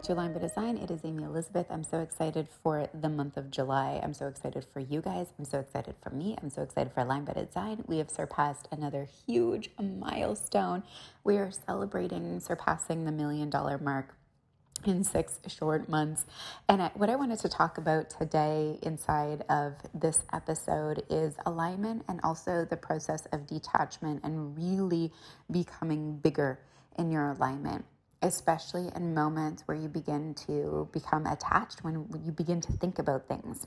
Back to Aligned by Design. It is Amy Elizabeth. I'm so excited for the month of July. I'm so excited for you guys. I'm so excited for me. I'm so excited for Aligned by Design. We have surpassed another huge milestone. We are celebrating surpassing the million dollar mark in six short months. And what I wanted to talk about today inside of this episode is alignment and also the process of detachment and really becoming bigger in your alignment especially in moments where you begin to become attached, when you begin to think about things.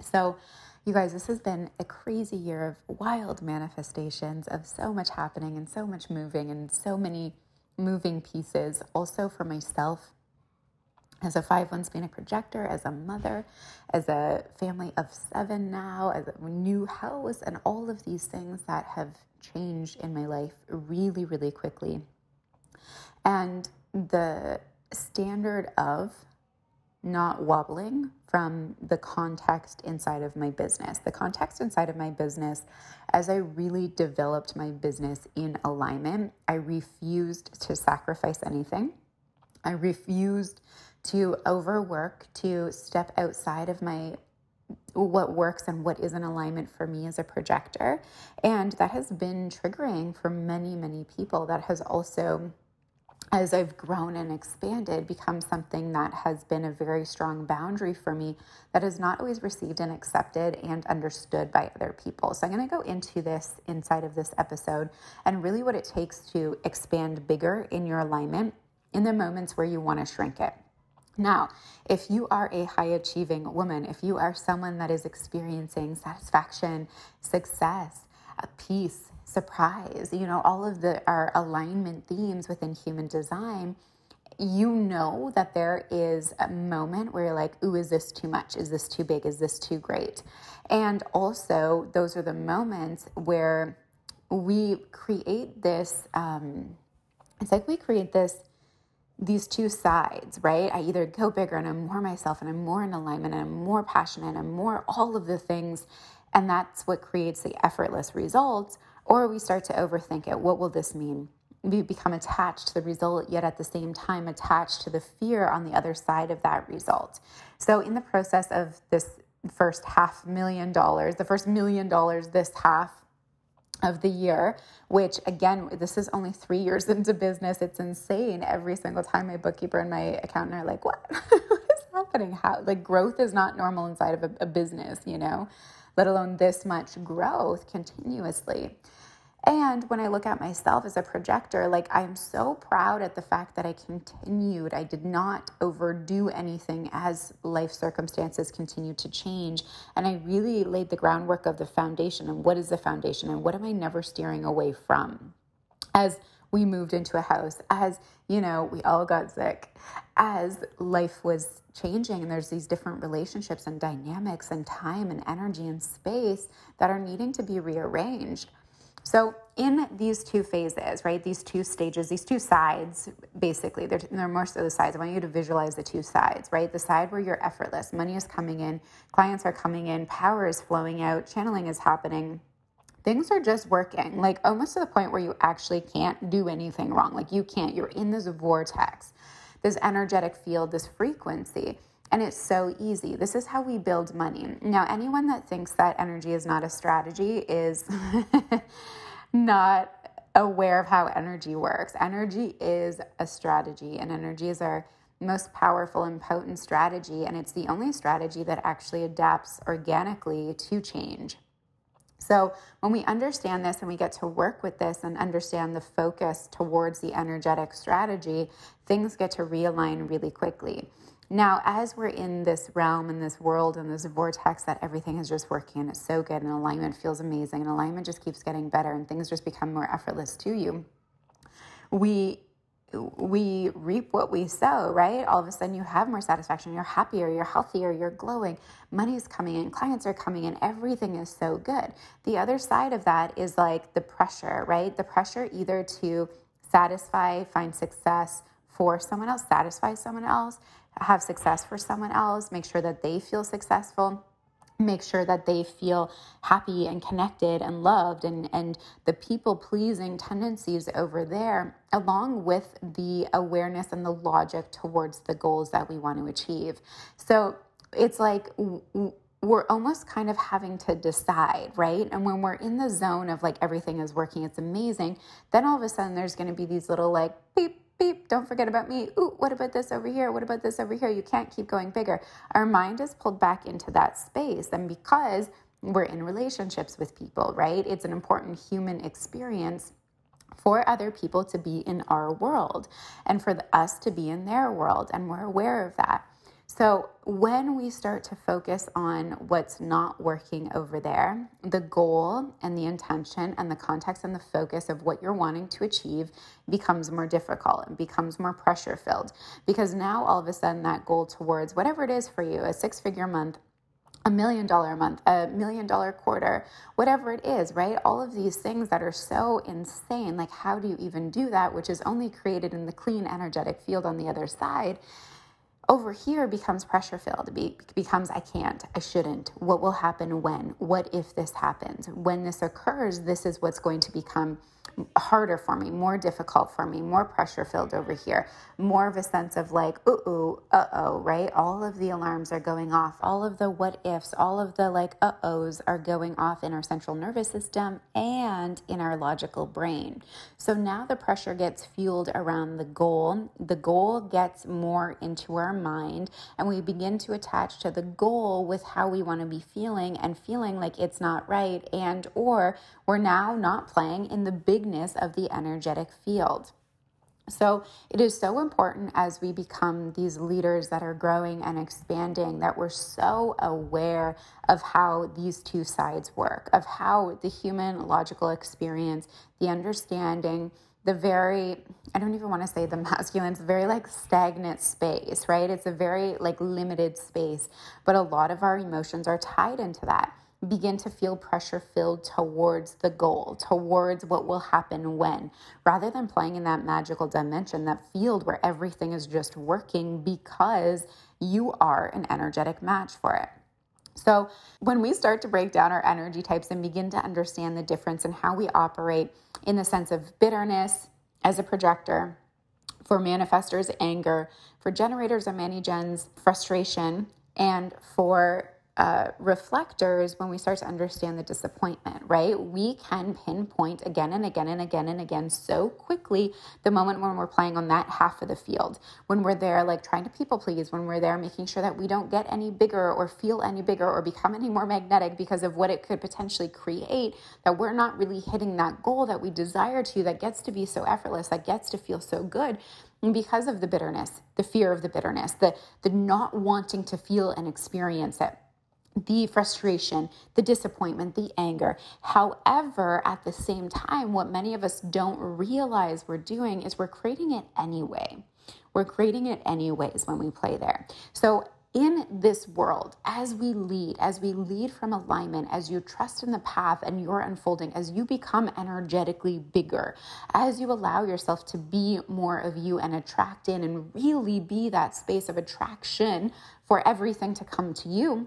So, you guys, this has been a crazy year of wild manifestations, of so much happening and so much moving and so many moving pieces. Also, for myself, as a 5 1 splenic projector, as a mother, as a family of seven now, as a new house, and all of these things that have changed in my life really, really quickly and the standard of not wobbling from the context inside of my business. The context inside of my business, as I really developed my business in alignment, I refused to sacrifice anything. I refused to overwork, to step outside of my what works and what is in alignment for me as a projector. And that has been triggering for many, many people. That has also as I've grown and expanded, become something that has been a very strong boundary for me that is not always received and accepted and understood by other people. So, I'm going to go into this inside of this episode and really what it takes to expand bigger in your alignment in the moments where you want to shrink it. Now, if you are a high achieving woman, if you are someone that is experiencing satisfaction, success, peace, surprise, you know, all of the our alignment themes within human design, you know that there is a moment where you're like, ooh, is this too much? Is this too big? Is this too great? And also, those are the moments where we create this, um, it's like we create this these two sides, right? I either go bigger and I'm more myself and I'm more in alignment and I'm more passionate and I'm more all of the things. And that's what creates the effortless results. Or we start to overthink it. What will this mean? We become attached to the result, yet at the same time attached to the fear on the other side of that result. So, in the process of this first half million dollars, the first million dollars this half of the year, which again, this is only three years into business. It's insane. Every single time my bookkeeper and my accountant are like, what? what is happening? How, like, growth is not normal inside of a, a business, you know, let alone this much growth continuously. And when I look at myself as a projector, like I'm so proud at the fact that I continued. I did not overdo anything as life circumstances continued to change. And I really laid the groundwork of the foundation. And what is the foundation? And what am I never steering away from? As we moved into a house, as you know, we all got sick, as life was changing, and there's these different relationships and dynamics and time and energy and space that are needing to be rearranged. So, in these two phases, right, these two stages, these two sides, basically, they're, they're more so the sides. I want you to visualize the two sides, right? The side where you're effortless, money is coming in, clients are coming in, power is flowing out, channeling is happening. Things are just working, like almost to the point where you actually can't do anything wrong. Like you can't, you're in this vortex, this energetic field, this frequency. And it's so easy. This is how we build money. Now, anyone that thinks that energy is not a strategy is not aware of how energy works. Energy is a strategy, and energy is our most powerful and potent strategy. And it's the only strategy that actually adapts organically to change. So, when we understand this and we get to work with this and understand the focus towards the energetic strategy, things get to realign really quickly. Now, as we're in this realm and this world and this vortex that everything is just working and it's so good and alignment feels amazing and alignment just keeps getting better and things just become more effortless to you, we we reap what we sow, right? All of a sudden you have more satisfaction, you're happier, you're healthier, you're glowing, money's coming in, clients are coming in, everything is so good. The other side of that is like the pressure, right? The pressure either to satisfy, find success for someone else, satisfy someone else, have success for someone else, make sure that they feel successful make sure that they feel happy and connected and loved and and the people pleasing tendencies over there along with the awareness and the logic towards the goals that we want to achieve so it's like we're almost kind of having to decide, right? And when we're in the zone of like everything is working, it's amazing, then all of a sudden there's going to be these little like beep, beep, don't forget about me. Ooh, what about this over here? What about this over here? You can't keep going bigger. Our mind is pulled back into that space. And because we're in relationships with people, right? It's an important human experience for other people to be in our world and for us to be in their world. And we're aware of that. So, when we start to focus on what's not working over there, the goal and the intention and the context and the focus of what you're wanting to achieve becomes more difficult and becomes more pressure filled because now all of a sudden that goal towards whatever it is for you, a six figure month, a million dollar a month, a million dollar quarter, whatever it is, right? All of these things that are so insane. Like, how do you even do that? Which is only created in the clean energetic field on the other side over here becomes pressure filled Be- becomes i can't i shouldn't what will happen when what if this happens when this occurs this is what's going to become harder for me, more difficult for me, more pressure filled over here, more of a sense of like, ooh, ooh, uh oh, right? All of the alarms are going off, all of the what ifs, all of the like, uh ohs are going off in our central nervous system and in our logical brain. So now the pressure gets fueled around the goal. The goal gets more into our mind, and we begin to attach to the goal with how we want to be feeling and feeling like it's not right, and or we're now not playing in the bigness of the energetic field. So, it is so important as we become these leaders that are growing and expanding that we're so aware of how these two sides work, of how the human logical experience, the understanding, the very, I don't even want to say the masculine, it's very like stagnant space, right? It's a very like limited space, but a lot of our emotions are tied into that begin to feel pressure filled towards the goal, towards what will happen when, rather than playing in that magical dimension, that field where everything is just working because you are an energetic match for it. So, when we start to break down our energy types and begin to understand the difference in how we operate in the sense of bitterness as a projector, for manifestors, anger, for generators or many gens, frustration, and for uh, reflectors when we start to understand the disappointment, right? We can pinpoint again and again and again and again so quickly the moment when we're playing on that half of the field, when we're there like trying to people please, when we're there making sure that we don't get any bigger or feel any bigger or become any more magnetic because of what it could potentially create, that we're not really hitting that goal that we desire to, that gets to be so effortless, that gets to feel so good. And because of the bitterness, the fear of the bitterness, the, the not wanting to feel and experience it the frustration, the disappointment, the anger. However, at the same time, what many of us don't realize we're doing is we're creating it anyway. We're creating it anyways when we play there. So, in this world, as we lead, as we lead from alignment, as you trust in the path and you're unfolding, as you become energetically bigger, as you allow yourself to be more of you and attract in and really be that space of attraction for everything to come to you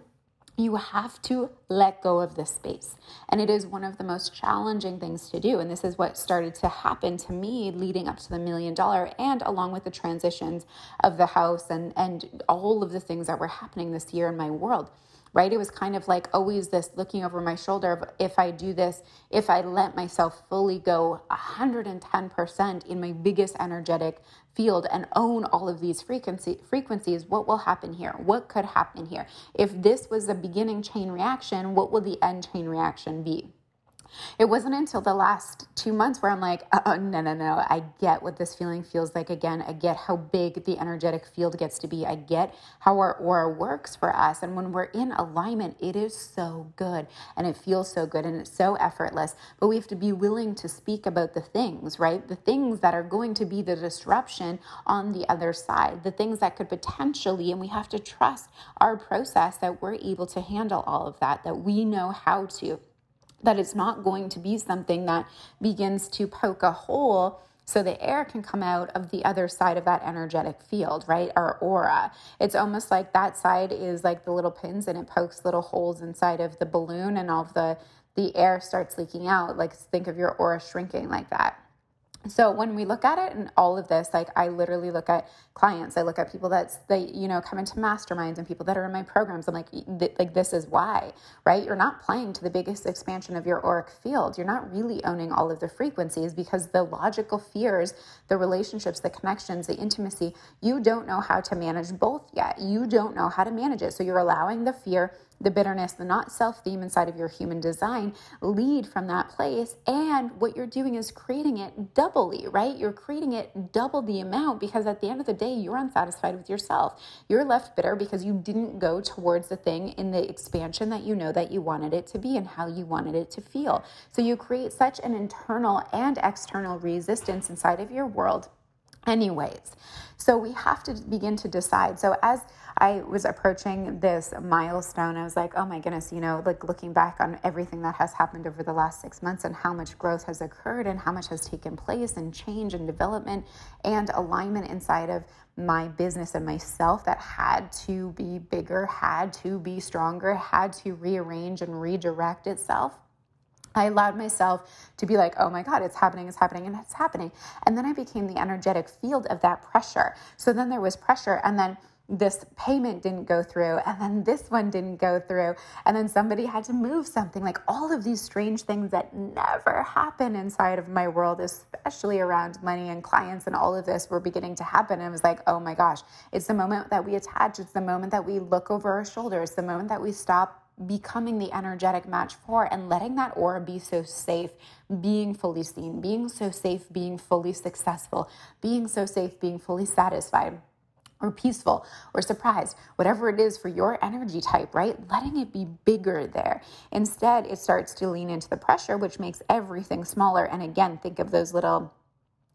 you have to let go of this space. And it is one of the most challenging things to do. And this is what started to happen to me leading up to the million dollar and along with the transitions of the house and, and all of the things that were happening this year in my world right? It was kind of like always this looking over my shoulder of if I do this, if I let myself fully go 110% in my biggest energetic field and own all of these frequency, frequencies, what will happen here? What could happen here? If this was a beginning chain reaction, what will the end chain reaction be? It wasn't until the last two months where I'm like, oh, no, no, no. I get what this feeling feels like again. I get how big the energetic field gets to be. I get how our aura works for us. And when we're in alignment, it is so good and it feels so good and it's so effortless. But we have to be willing to speak about the things, right? The things that are going to be the disruption on the other side, the things that could potentially, and we have to trust our process that we're able to handle all of that, that we know how to that it's not going to be something that begins to poke a hole so the air can come out of the other side of that energetic field, right? Our aura. It's almost like that side is like the little pins and it pokes little holes inside of the balloon and all of the the air starts leaking out. Like think of your aura shrinking like that. So when we look at it and all of this, like I literally look at clients, I look at people that's they you know come into masterminds and people that are in my programs. I'm like, like this is why, right? You're not playing to the biggest expansion of your auric field. You're not really owning all of the frequencies because the logical fears, the relationships, the connections, the intimacy, you don't know how to manage both yet. You don't know how to manage it. So you're allowing the fear the bitterness, the not self theme inside of your human design lead from that place. And what you're doing is creating it doubly, right? You're creating it double the amount because at the end of the day, you're unsatisfied with yourself. You're left bitter because you didn't go towards the thing in the expansion that you know that you wanted it to be and how you wanted it to feel. So you create such an internal and external resistance inside of your world anyways. So we have to begin to decide. So as I was approaching this milestone, I was like, oh my goodness, you know, like looking back on everything that has happened over the last six months and how much growth has occurred and how much has taken place and change and development and alignment inside of my business and myself that had to be bigger, had to be stronger, had to rearrange and redirect itself. I allowed myself to be like, oh my God, it's happening, it's happening, and it's happening. And then I became the energetic field of that pressure. So then there was pressure, and then this payment didn't go through, and then this one didn't go through, and then somebody had to move something. Like all of these strange things that never happen inside of my world, especially around money and clients, and all of this were beginning to happen. And it was like, oh my gosh, it's the moment that we attach, it's the moment that we look over our shoulders, the moment that we stop becoming the energetic match for and letting that aura be so safe, being fully seen, being so safe, being fully successful, being so safe, being fully satisfied or peaceful or surprised, whatever it is for your energy type, right? Letting it be bigger there. Instead, it starts to lean into the pressure, which makes everything smaller. And again, think of those little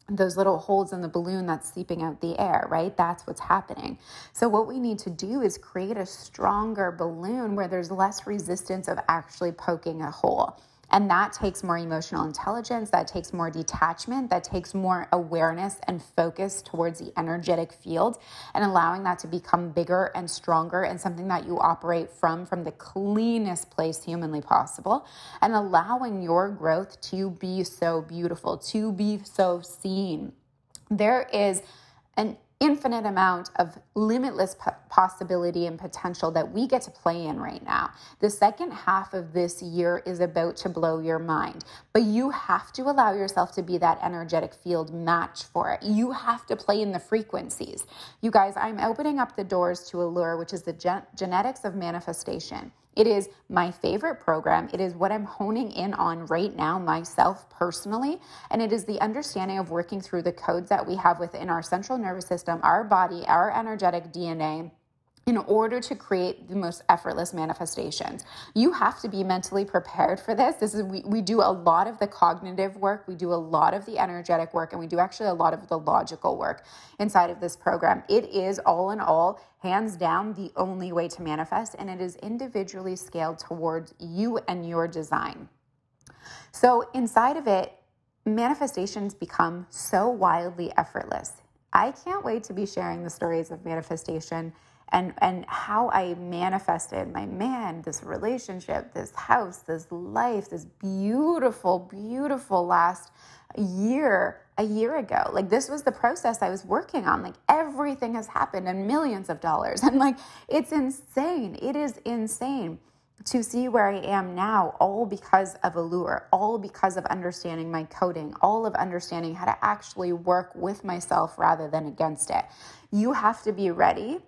those little holes in the balloon that's seeping out the air, right? That's what's happening. So, what we need to do is create a stronger balloon where there's less resistance of actually poking a hole. And that takes more emotional intelligence, that takes more detachment, that takes more awareness and focus towards the energetic field and allowing that to become bigger and stronger and something that you operate from from the cleanest place humanly possible and allowing your growth to be so beautiful, to be so seen. There is an infinite amount of limitless possibility and potential that we get to play in right now. The second half of this year is about to blow your mind, but you have to allow yourself to be that energetic field match for it. You have to play in the frequencies. You guys, I'm opening up the doors to Allure, which is the gen- genetics of manifestation. It is my favorite program. It is what I'm honing in on right now, myself personally. And it is the understanding of working through the codes that we have within our central nervous system, our body, our energetic DNA in order to create the most effortless manifestations. You have to be mentally prepared for this. This is we, we do a lot of the cognitive work, we do a lot of the energetic work, and we do actually a lot of the logical work inside of this program. It is all in all, hands down, the only way to manifest, and it is individually scaled towards you and your design. So inside of it, manifestations become so wildly effortless. I can't wait to be sharing the stories of manifestation and and how I manifested my man, this relationship, this house, this life, this beautiful, beautiful last year, a year ago. Like this was the process I was working on. Like everything has happened and millions of dollars. And like it's insane. It is insane to see where I am now, all because of Allure, all because of understanding my coding, all of understanding how to actually work with myself rather than against it. You have to be ready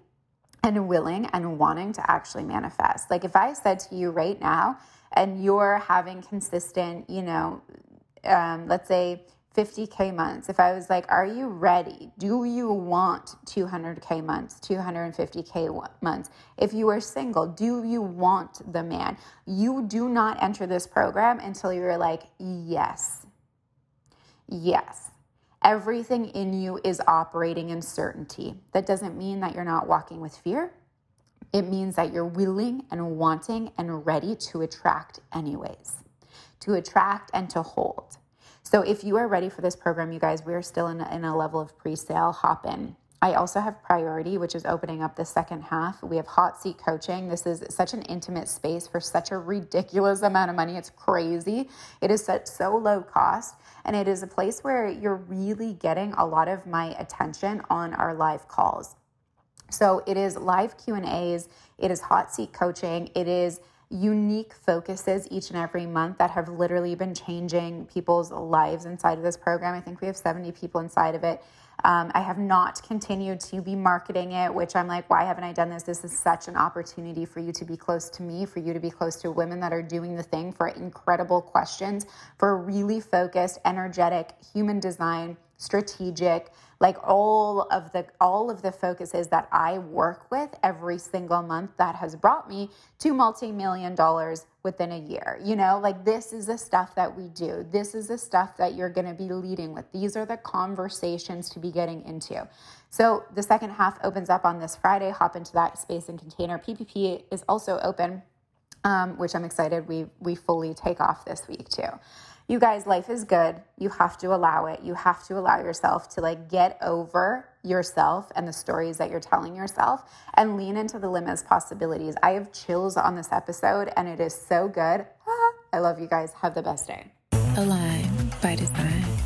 and willing and wanting to actually manifest. Like if I said to you right now, and you're having consistent, you know, um, let's say 50K months, if I was like, are you ready? Do you want 200K months, 250K months? If you are single, do you want the man? You do not enter this program until you're like, yes, yes. Everything in you is operating in certainty. That doesn't mean that you're not walking with fear. It means that you're willing and wanting and ready to attract, anyways, to attract and to hold. So if you are ready for this program, you guys, we are still in a, in a level of pre sale. Hop in. I also have Priority, which is opening up the second half. We have Hot Seat Coaching. This is such an intimate space for such a ridiculous amount of money. It's crazy. It is such, so low cost, and it is a place where you're really getting a lot of my attention on our live calls. So it is live Q&As, it is hot seat coaching, it is unique focuses each and every month that have literally been changing people's lives inside of this program. I think we have 70 people inside of it. Um, I have not continued to be marketing it, which I'm like, why haven't I done this? This is such an opportunity for you to be close to me, for you to be close to women that are doing the thing for incredible questions, for really focused, energetic, human design, strategic, like all of the all of the focuses that I work with every single month that has brought me to multi-million dollars within a year. You know, like this is the stuff that we do. This is the stuff that you're going to be leading with. These are the conversations to be getting into. So the second half opens up on this Friday. Hop into that space and container. PPP is also open, um, which I'm excited we we fully take off this week too you guys, life is good. You have to allow it. You have to allow yourself to like get over yourself and the stories that you're telling yourself and lean into the limitless possibilities. I have chills on this episode and it is so good. Ah, I love you guys. Have the best day. Align by design.